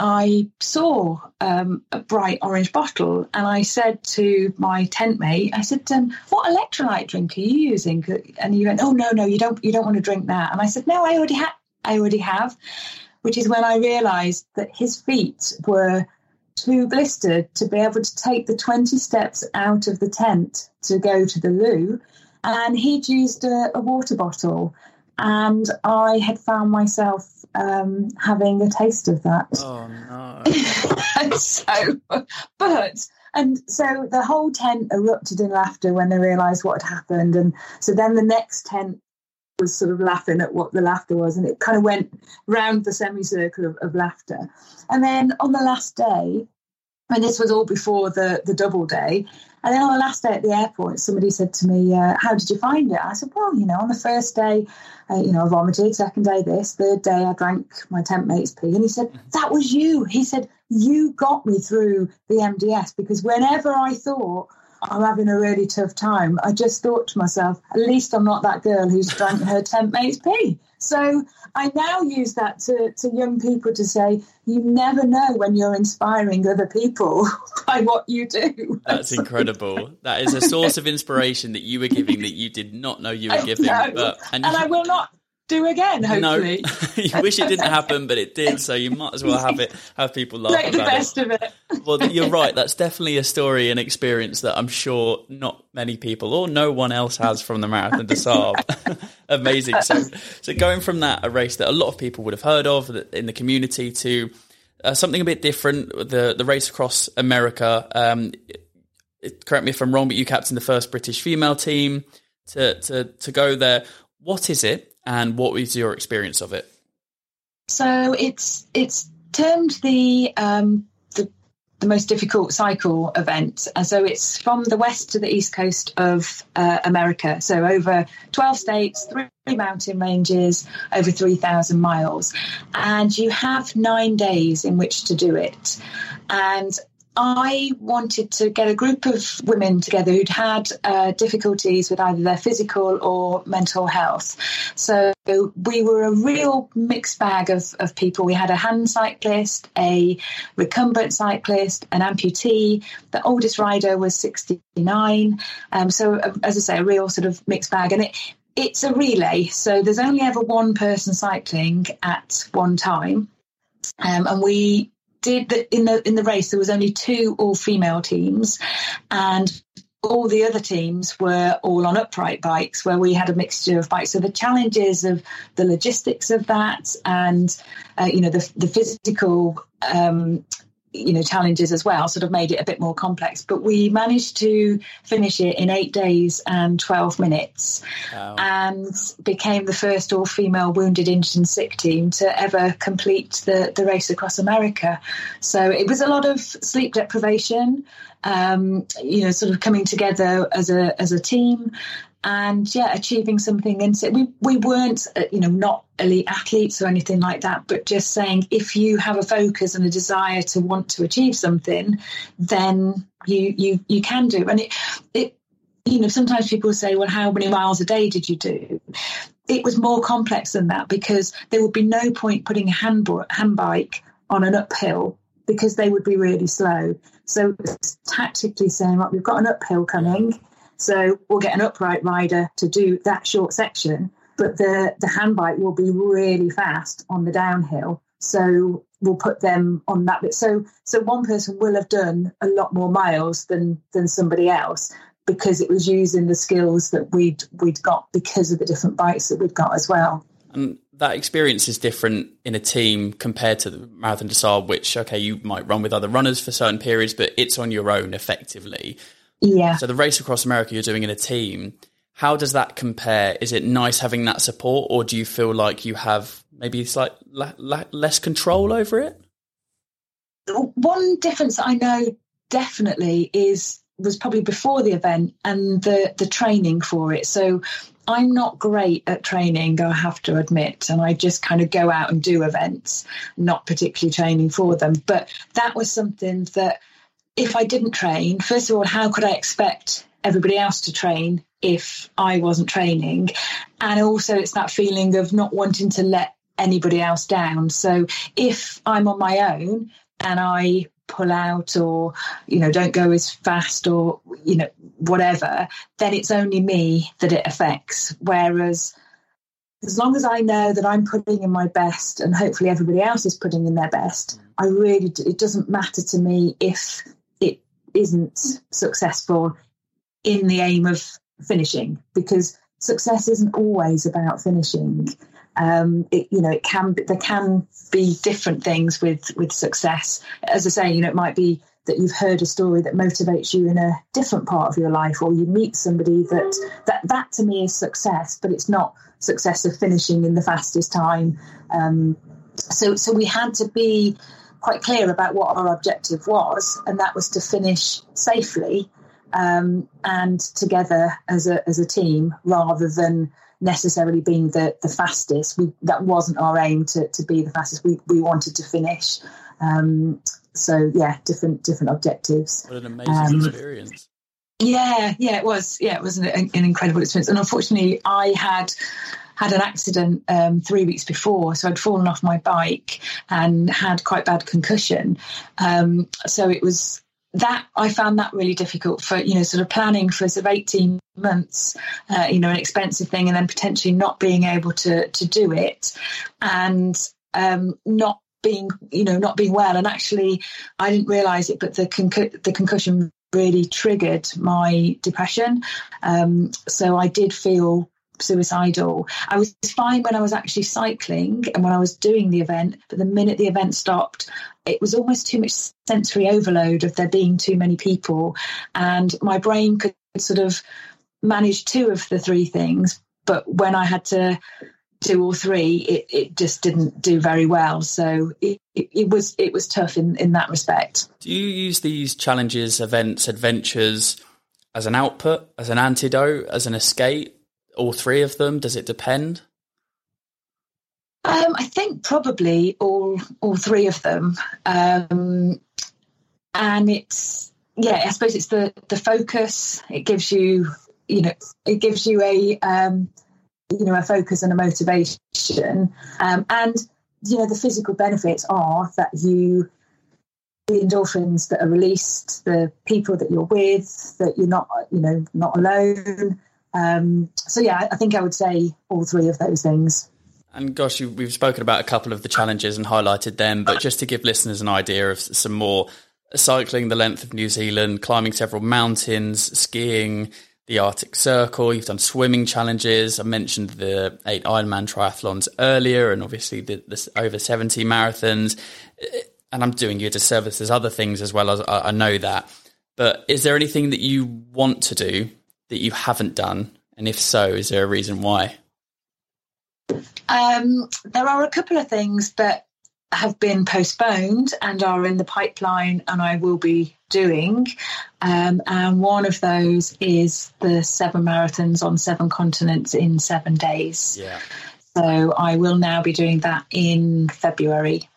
I saw um, a bright orange bottle and I said to my tent mate, I said, um, "What electrolyte drink are you using?" And he went, "Oh no, no, you don't, you don't want to drink that." And I said, "No, I already have, I already have." Which is when I realised that his feet were too blistered to be able to take the 20 steps out of the tent to go to the loo. And he'd used a, a water bottle. And I had found myself um, having a taste of that. Oh no! and (laughs) so, but and so the whole tent erupted in laughter when they realised what had happened, and so then the next tent was sort of laughing at what the laughter was, and it kind of went round the semicircle of, of laughter. And then on the last day, and this was all before the the double day, and then on the last day at the airport, somebody said to me, uh, "How did you find it?" I said, "Well, you know, on the first day, uh, you know, I vomited. Second day, this. Third day, I drank my tent mate's pee." And he said, "That was you." He said, "You got me through the MDS because whenever I thought." I'm having a really tough time. I just thought to myself, at least I'm not that girl who's drank her tent mate's pee. So I now use that to, to young people to say, you never know when you're inspiring other people (laughs) by what you do. That's incredible. That is a source of inspiration that you were giving that you did not know you were (laughs) giving. But, and, and I will not do again. Hopefully, no, (laughs) you wish it didn't happen, but it did. So you might as well have it, have people laugh Make about the best it. of it. well, you're right. That's definitely a story and experience that I'm sure not many people or no one else has from the Marathon des Sables. (laughs) Amazing. So, so going from that, a race that a lot of people would have heard of in the community to uh, something a bit different, the the race across America. Um, correct me if I'm wrong, but you captained the first British female team to to to go there. What is it, and what was your experience of it? So it's it's termed the um, the the most difficult cycle event, and so it's from the west to the east coast of uh, America. So over twelve states, three mountain ranges, over three thousand miles, and you have nine days in which to do it. And I wanted to get a group of women together who'd had uh, difficulties with either their physical or mental health. So we were a real mixed bag of, of people. We had a hand cyclist, a recumbent cyclist, an amputee. The oldest rider was 69. Um, so, uh, as I say, a real sort of mixed bag. And it, it's a relay. So there's only ever one person cycling at one time. Um, and we did the, in the in the race there was only two all female teams and all the other teams were all on upright bikes where we had a mixture of bikes. So the challenges of the logistics of that and uh, you know the, the physical um, you know challenges as well sort of made it a bit more complex. But we managed to finish it in eight days and 12 minutes wow. and became the first all female wounded injured and sick team to ever complete the, the race across america. So it was a lot of sleep deprivation um, you know sort of coming together as a as a team and yeah, achieving something. And so we we weren't, uh, you know, not elite athletes or anything like that, but just saying if you have a focus and a desire to want to achieve something, then you you you can do. And it it you know sometimes people say, well, how many miles a day did you do? It was more complex than that because there would be no point putting a hand, hand bike on an uphill because they would be really slow. So tactically saying, right, we've got an uphill coming so we'll get an upright rider to do that short section, but the, the hand bike will be really fast on the downhill. So we'll put them on that bit. So so one person will have done a lot more miles than than somebody else because it was using the skills that we'd we'd got because of the different bikes that we'd got as well. And that experience is different in a team compared to the Marathon des Sables, which okay, you might run with other runners for certain periods, but it's on your own effectively. Yeah. So the race across America you're doing in a team, how does that compare? Is it nice having that support, or do you feel like you have maybe like less control over it? One difference I know definitely is was probably before the event and the the training for it. So I'm not great at training, I have to admit, and I just kind of go out and do events, not particularly training for them. But that was something that if I didn't train, first of all, how could I expect everybody else to train if I wasn't training? And also, it's that feeling of not wanting to let anybody else down. So if I'm on my own and I pull out or you know don't go as fast or you know whatever then it's only me that it affects whereas as long as I know that I'm putting in my best and hopefully everybody else is putting in their best, I really, it doesn't matter to me if isn't successful in the aim of finishing because success isn't always about finishing. Um, it, you know, it can there can be different things with with success. As I say, you know, it might be that you've heard a story that motivates you in a different part of your life, or you meet somebody that that that to me is success, but it's not success of finishing in the fastest time. Um, so so we had to be quite clear about what our objective was, and that was to finish safely um, and together as a as a team, rather than necessarily being the the fastest. We that wasn't our aim to to be the fastest. We we wanted to finish. Um, so yeah, different different objectives. What an amazing um, experience. Yeah, yeah, it was. Yeah, it was an, an incredible experience. And unfortunately, I had had an accident um, three weeks before, so I'd fallen off my bike and had quite bad concussion. Um, so it was that I found that really difficult for you know sort of planning for sort of eighteen months, uh, you know, an expensive thing, and then potentially not being able to to do it, and um, not being you know not being well. And actually, I didn't realise it, but the concu- the concussion really triggered my depression. Um, so I did feel suicidal. I was fine when I was actually cycling and when I was doing the event, but the minute the event stopped, it was almost too much sensory overload of there being too many people. And my brain could sort of manage two of the three things. But when I had to do or three, it, it just didn't do very well. So it, it, it, was it was tough in, in that respect. Do you use these challenges, events, adventures as an output, as an antidote, as an escape? All three of them? Does it depend? Um, I think probably all all three of them, um, and it's yeah. I suppose it's the the focus. It gives you you know it gives you a um, you know a focus and a motivation, um, and you know the physical benefits are that you the endorphins that are released, the people that you're with, that you're not you know not alone. Um, so yeah, I think I would say all three of those things. And gosh, you, we've spoken about a couple of the challenges and highlighted them, but just to give listeners an idea of some more cycling the length of New Zealand, climbing several mountains, skiing the Arctic Circle, you've done swimming challenges. I mentioned the eight Ironman triathlons earlier, and obviously the, the over 70 marathons. And I'm doing you a disservice. There's other things as well, as I, I know that. But is there anything that you want to do that you haven't done? And if so, is there a reason why? Um, there are a couple of things that have been postponed and are in the pipeline, and I will be doing. Um, and one of those is the seven marathons on seven continents in seven days. Yeah. So I will now be doing that in February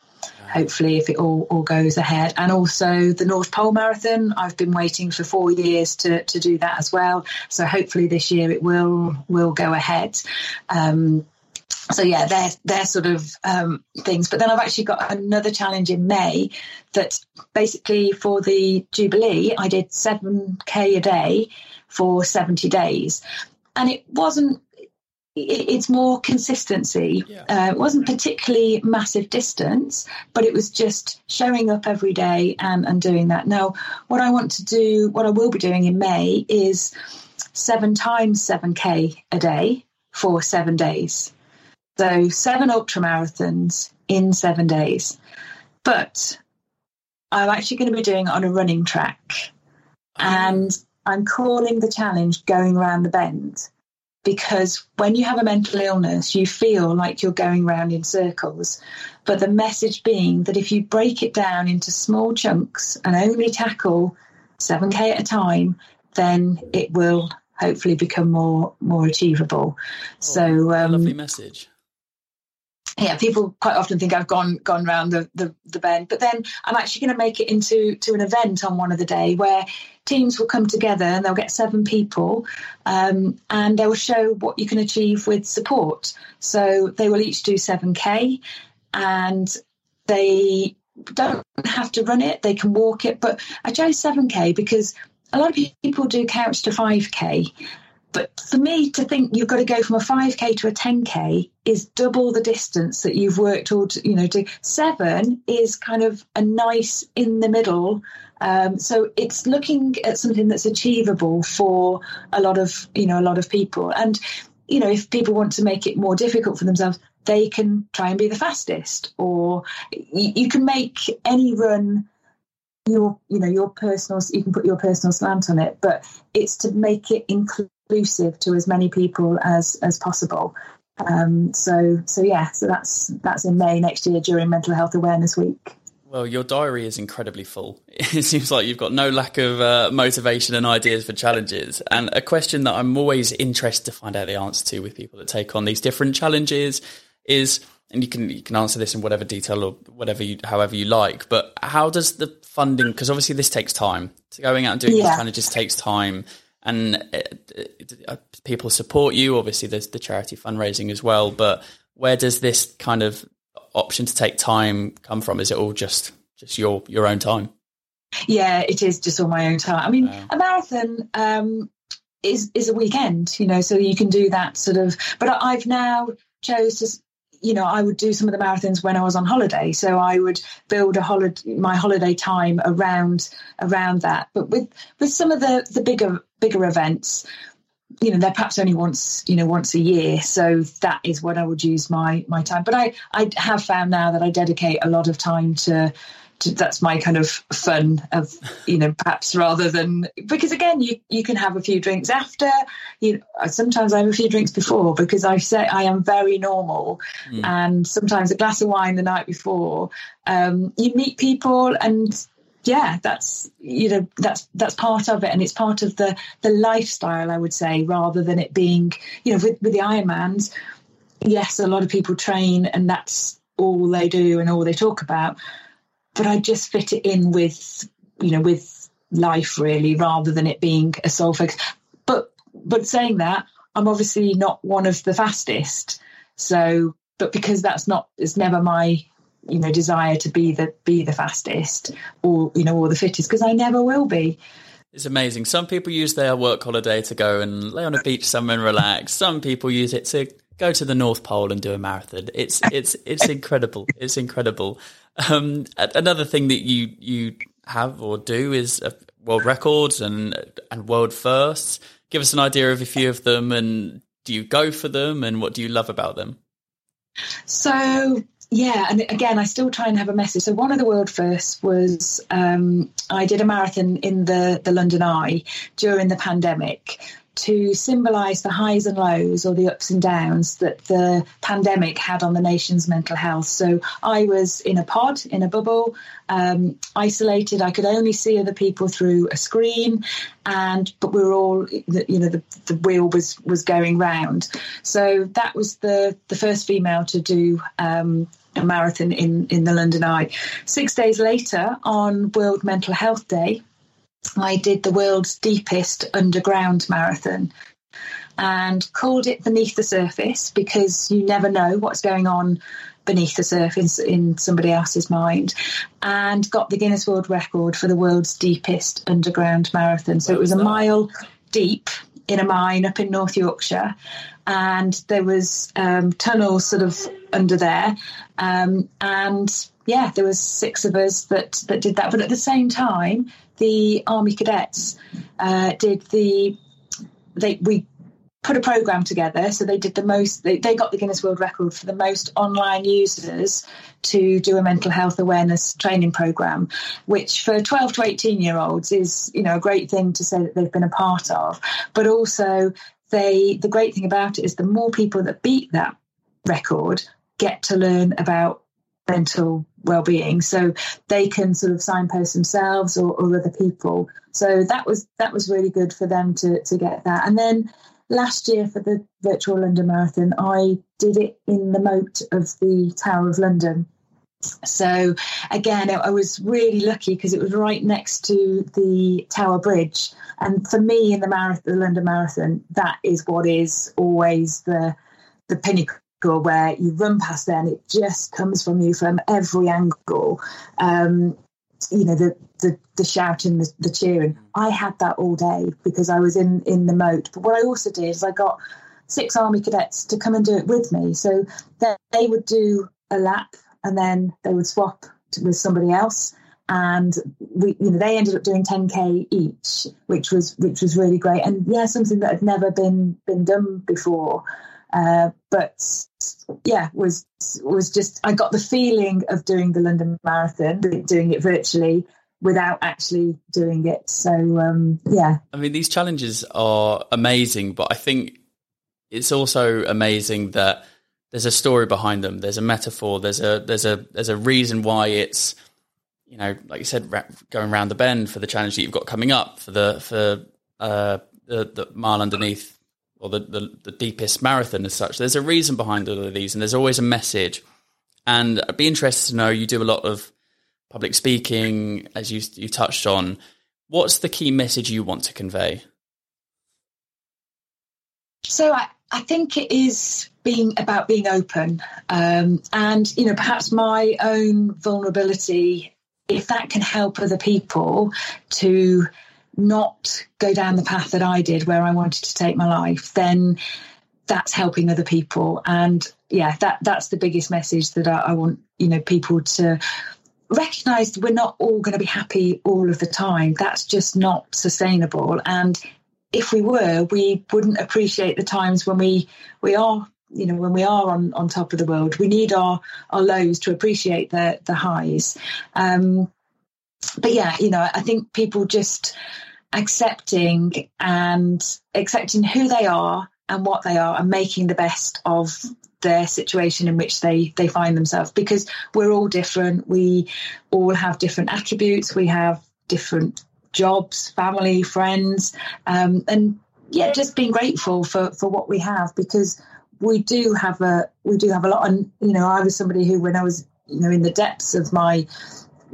hopefully if it all, all goes ahead. And also the North Pole Marathon, I've been waiting for four years to, to do that as well. So hopefully this year it will will go ahead. Um, so yeah, they're they're sort of um, things. But then I've actually got another challenge in May that basically for the Jubilee I did seven k a day for seventy days, and it wasn't it's more consistency. Yeah. Uh, it wasn't particularly massive distance, but it was just showing up every day and, and doing that. Now, what I want to do, what I will be doing in May is seven times 7K a day for seven days. So seven ultra marathons in seven days. But I'm actually going to be doing it on a running track. And I'm calling the challenge going around the bend because when you have a mental illness, you feel like you're going round in circles. But the message being that if you break it down into small chunks and only tackle 7K at a time, then it will hopefully become more more achievable. Oh, so um, lovely message yeah, people quite often think I've gone gone round the, the, the bend, but then I'm actually going to make it into to an event on one of the day where teams will come together and they'll get seven people, um, and they will show what you can achieve with support. So they will each do seven k, and they don't have to run it; they can walk it. But I chose seven k because a lot of people do couch to 5k but for me to think you've got to go from a 5k to a 10k is double the distance that you've worked all to, you know to seven is kind of a nice in the middle um, so it's looking at something that's achievable for a lot of you know a lot of people. And you know if people want to make it more difficult for themselves they can try and be the fastest or you, you can make any run your you know your personal you can put your personal slant on it but it's to make it include inclusive to as many people as as possible. Um, so so yeah, so that's that's in May next year during Mental Health Awareness Week. Well, your diary is incredibly full. (laughs) It seems like you've got no lack of uh, motivation and ideas for challenges. And a question that I'm always interested to find out the answer to with people that take on these different challenges is, and you can you can answer this in whatever detail or whatever you, however you like. But how does the funding? Because obviously this takes time. So going out and doing yeah. these challenges takes time and uh, uh, people support you. Obviously, there's the charity fundraising as well. But where does this kind of option to take time come from? Is it all just just your your own time? yeah, it is just all my own time. I mean, a marathon um, is is a weekend, you know, so you can do that sort of. But I've now chose to you know, I would do some of the marathons when I was on holiday. So I would build a holiday, my holiday time around around that. But with with some of the the bigger bigger events, you know, they're perhaps only once you know once a year. So that is when I would use my my time. But I I have found now that I dedicate a lot of time to that's my kind of fun of you know perhaps rather than because again you you can have a few drinks after you know, sometimes I have a few drinks before because I say I am very normal mm. and sometimes a glass of wine the night before um, you meet people and yeah that's you know that's that's part of it and it's part of the the lifestyle I would say rather than it being you know with, with the Ironmans yes a lot of people train and that's all they do and all they talk about but I just fit it in with, you know, with life really, rather than it being a sole focus. But but saying that, I'm obviously not one of the fastest. So, but because that's not, it's never my, you know, desire to be the be the fastest or you know or the fittest because I never will be. It's amazing. Some people use their work holiday to go and lay on a beach somewhere and relax. Some people use it to go to the North Pole and do a marathon. It's it's it's incredible. It's incredible. Um, another thing that you you have or do is uh, world records and and world firsts. Give us an idea of a few of them, and do you go for them, and what do you love about them? So yeah, and again, I still try and have a message. So one of the world firsts was um, I did a marathon in the the London Eye during the pandemic, to symbolise the highs and lows or the ups and downs that the pandemic had on the nation's mental health. So I was in a pod, in a bubble, um, isolated. I could only see other people through a screen, and but we were all, you know, the, the wheel was was going round. So that was the the first female to do. Um, a marathon in, in the London Eye. Six days later, on World Mental Health Day, I did the world's deepest underground marathon and called it Beneath the Surface because you never know what's going on beneath the surface in somebody else's mind and got the Guinness World Record for the world's deepest underground marathon. So it was a mile deep in a mine up in North Yorkshire and there was um, tunnels sort of under there um, and yeah there was six of us that that did that but at the same time the Army cadets uh, did the they we put a program together. So they did the most. They, they got the Guinness World Record for the most online users to do a mental health awareness training program, which for 12 to 18 year olds is you know a great thing to say that they've been a part of. But also they the great thing about it is the more people that beat that record get to learn about mental well-being. So they can sort of signpost themselves or, or, other people. So that was that was really good for them to to get that. And then last year for the virtual london marathon i did it in the moat of the tower of london. So again i was really lucky because it was right next to the tower bridge. And for me in the marathon the london marathon that is what is always the the pinnacle where you run past there and it just comes from you from every angle. Um, you know, the, the, the shouting, the, the cheering. I had that all day because I was in, in the moat. But what I also did is I got six army cadets to come and do it with me. So they, they would do a lap and then they would swap with somebody else and we you know they ended up doing 10k each which was which was really great and yeah something that had never been been done before uh, but yeah, was was just I got the feeling of doing the London Marathon, doing it virtually without actually doing it. So um, yeah, I mean these challenges are amazing, but I think it's also amazing that there's a story behind them. There's a metaphor. There's a there's a there's a reason why it's you know like you said going around the bend for the challenge that you've got coming up for the for uh, the, the mile underneath or the, the, the deepest marathon as such. There's a reason behind all of these, and there's always a message. And I'd be interested to know you do a lot of public speaking, as you you touched on. What's the key message you want to convey? So I, I think it is being about being open, um, and you know perhaps my own vulnerability if that can help other people to not go down the path that I did where I wanted to take my life, then that's helping other people. And yeah, that that's the biggest message that I, I want, you know, people to recognize we're not all going to be happy all of the time. That's just not sustainable. And if we were, we wouldn't appreciate the times when we we are you know when we are on on top of the world we need our our lows to appreciate the the highs um but yeah you know i think people just accepting and accepting who they are and what they are and making the best of their situation in which they they find themselves. Because we're all different. We all have different attributes. We have different jobs family friends. Um, and yeah just being grateful for for what we have. Because we do have a we do have a lot. And you know i was somebody who when i was you know in the depths of my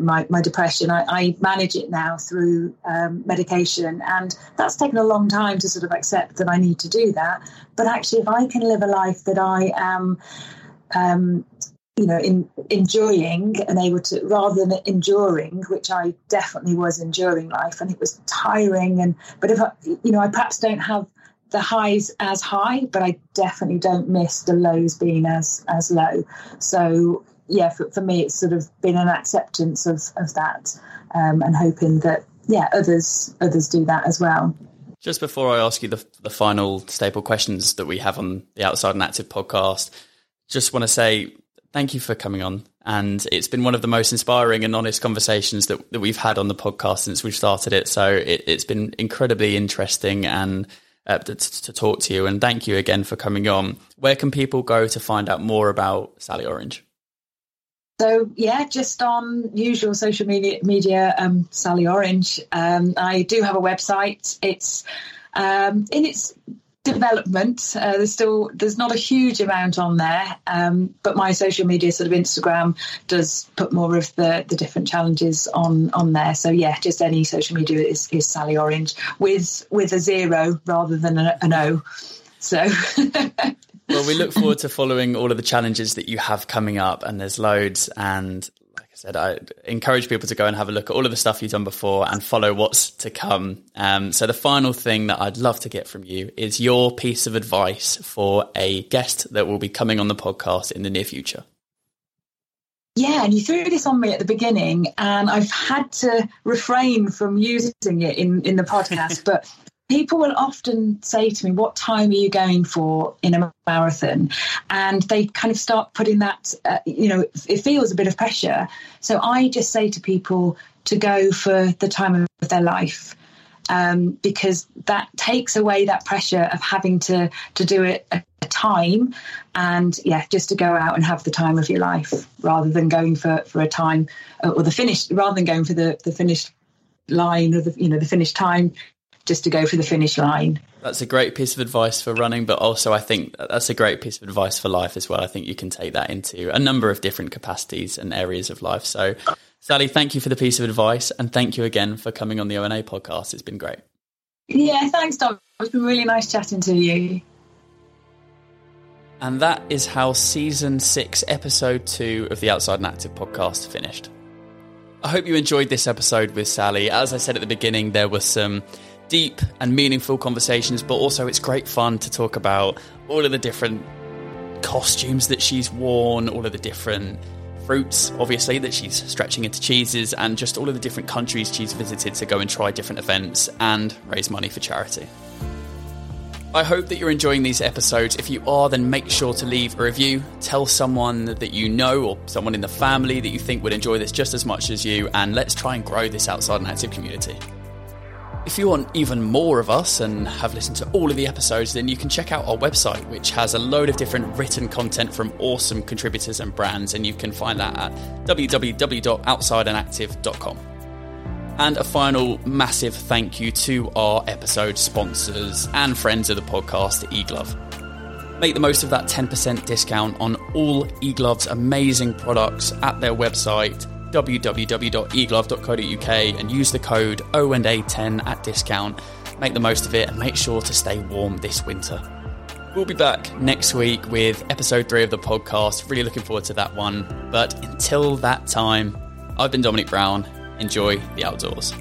my, my depression. I, I, manage it now through um, medication, and that's taken a long time to sort of accept that I need to do that. But actually, if I can live a life that I am, um, you know, in, enjoying and able to, rather than enduring, which I definitely was enduring life, and it was tiring. And but if I, you know, I perhaps don't have the highs as high, but I definitely don't miss the lows being as as low. So yeah, for, for me, it's sort of been an acceptance of of that, um, and hoping that yeah, others others do that as well. Just before I ask you the the final staple questions that we have on the Outside and Active podcast, just want to say thank you for coming on. And it's been one of the most inspiring and honest conversations that, that we've had on the podcast since we've started it. So it, has been incredibly interesting and uh, to, to, talk to you. And thank you again for coming on. Where can people go to find out more about Sally Orange? So yeah, just on usual social media, media um, Sally Orange. Um, I do have a website. It's um, in its development. Uh, there's still there's not a huge amount on there, um, but my social media sort of Instagram does put more of the the different challenges on on there. So yeah, just any social media is, is Sally Orange with with a zero rather than an O. So. (laughs) well, we look forward to following all of the challenges that you have coming up, and there's loads. And like I said, I encourage people to go and have a look at all of the stuff you've done before and follow what's to come. Um, so, the final thing that I'd love to get from you is your piece of advice for a guest that will be coming on the podcast in the near future. Yeah, and you threw this on me at the beginning, and I've had to refrain from using it in, in the podcast. (laughs) but people will often say to me, What time are you going for in a marathon? And they kind of start putting that, uh, you know, it feels a bit of pressure. So I just say to people to go for the time of their life. Um, because that takes away that pressure of having to to do it a, a time and yeah just to go out and have the time of your life rather than going for for a time uh, or the finish rather than going for the the finished line or the you know the finished time just to go for the finish line. That's a great piece of advice for running, but also I think that's a great piece of advice for life as well. I think you can take that into a number of different capacities and areas of life. So, Sally, thank you for the piece of advice, and thank you again for coming on the ONA podcast. It's been great. Yeah, thanks, Dom. It's been really nice chatting to you. And that is how season six, episode two of the Outside and Active podcast finished. I hope you enjoyed this episode with Sally. As I said at the beginning, there were some deep and meaningful conversations, but also it's great fun to talk about all of the different costumes that she's worn, all of the different fruits, obviously, that she's stretching into cheeses, and just all of the different countries she's visited to go and try different events and raise money for charity. I hope that you're enjoying these episodes. If you are, then make sure to leave a review. Tell someone that you know or someone in the family that you think would enjoy this just as much as you, and let's try and grow this outside and active community. If you want even more of us and have listened to all of the episodes, then you can check out our website, which has a load of different written content from awesome contributors and brands, and you can find that at www.outsideandactive.com. And a final massive thank you to our episode sponsors and friends of the podcast, eGlove. Make the most of that 10% discount on all eGlove's amazing products at their website www.eglove.co.uk and use the code O&A10 at discount. Make the most of it and make sure to stay warm this winter. We'll be back next week with episode three of the podcast. Really looking forward to that one. But until that time, I've been Dominic Brown. Enjoy the outdoors.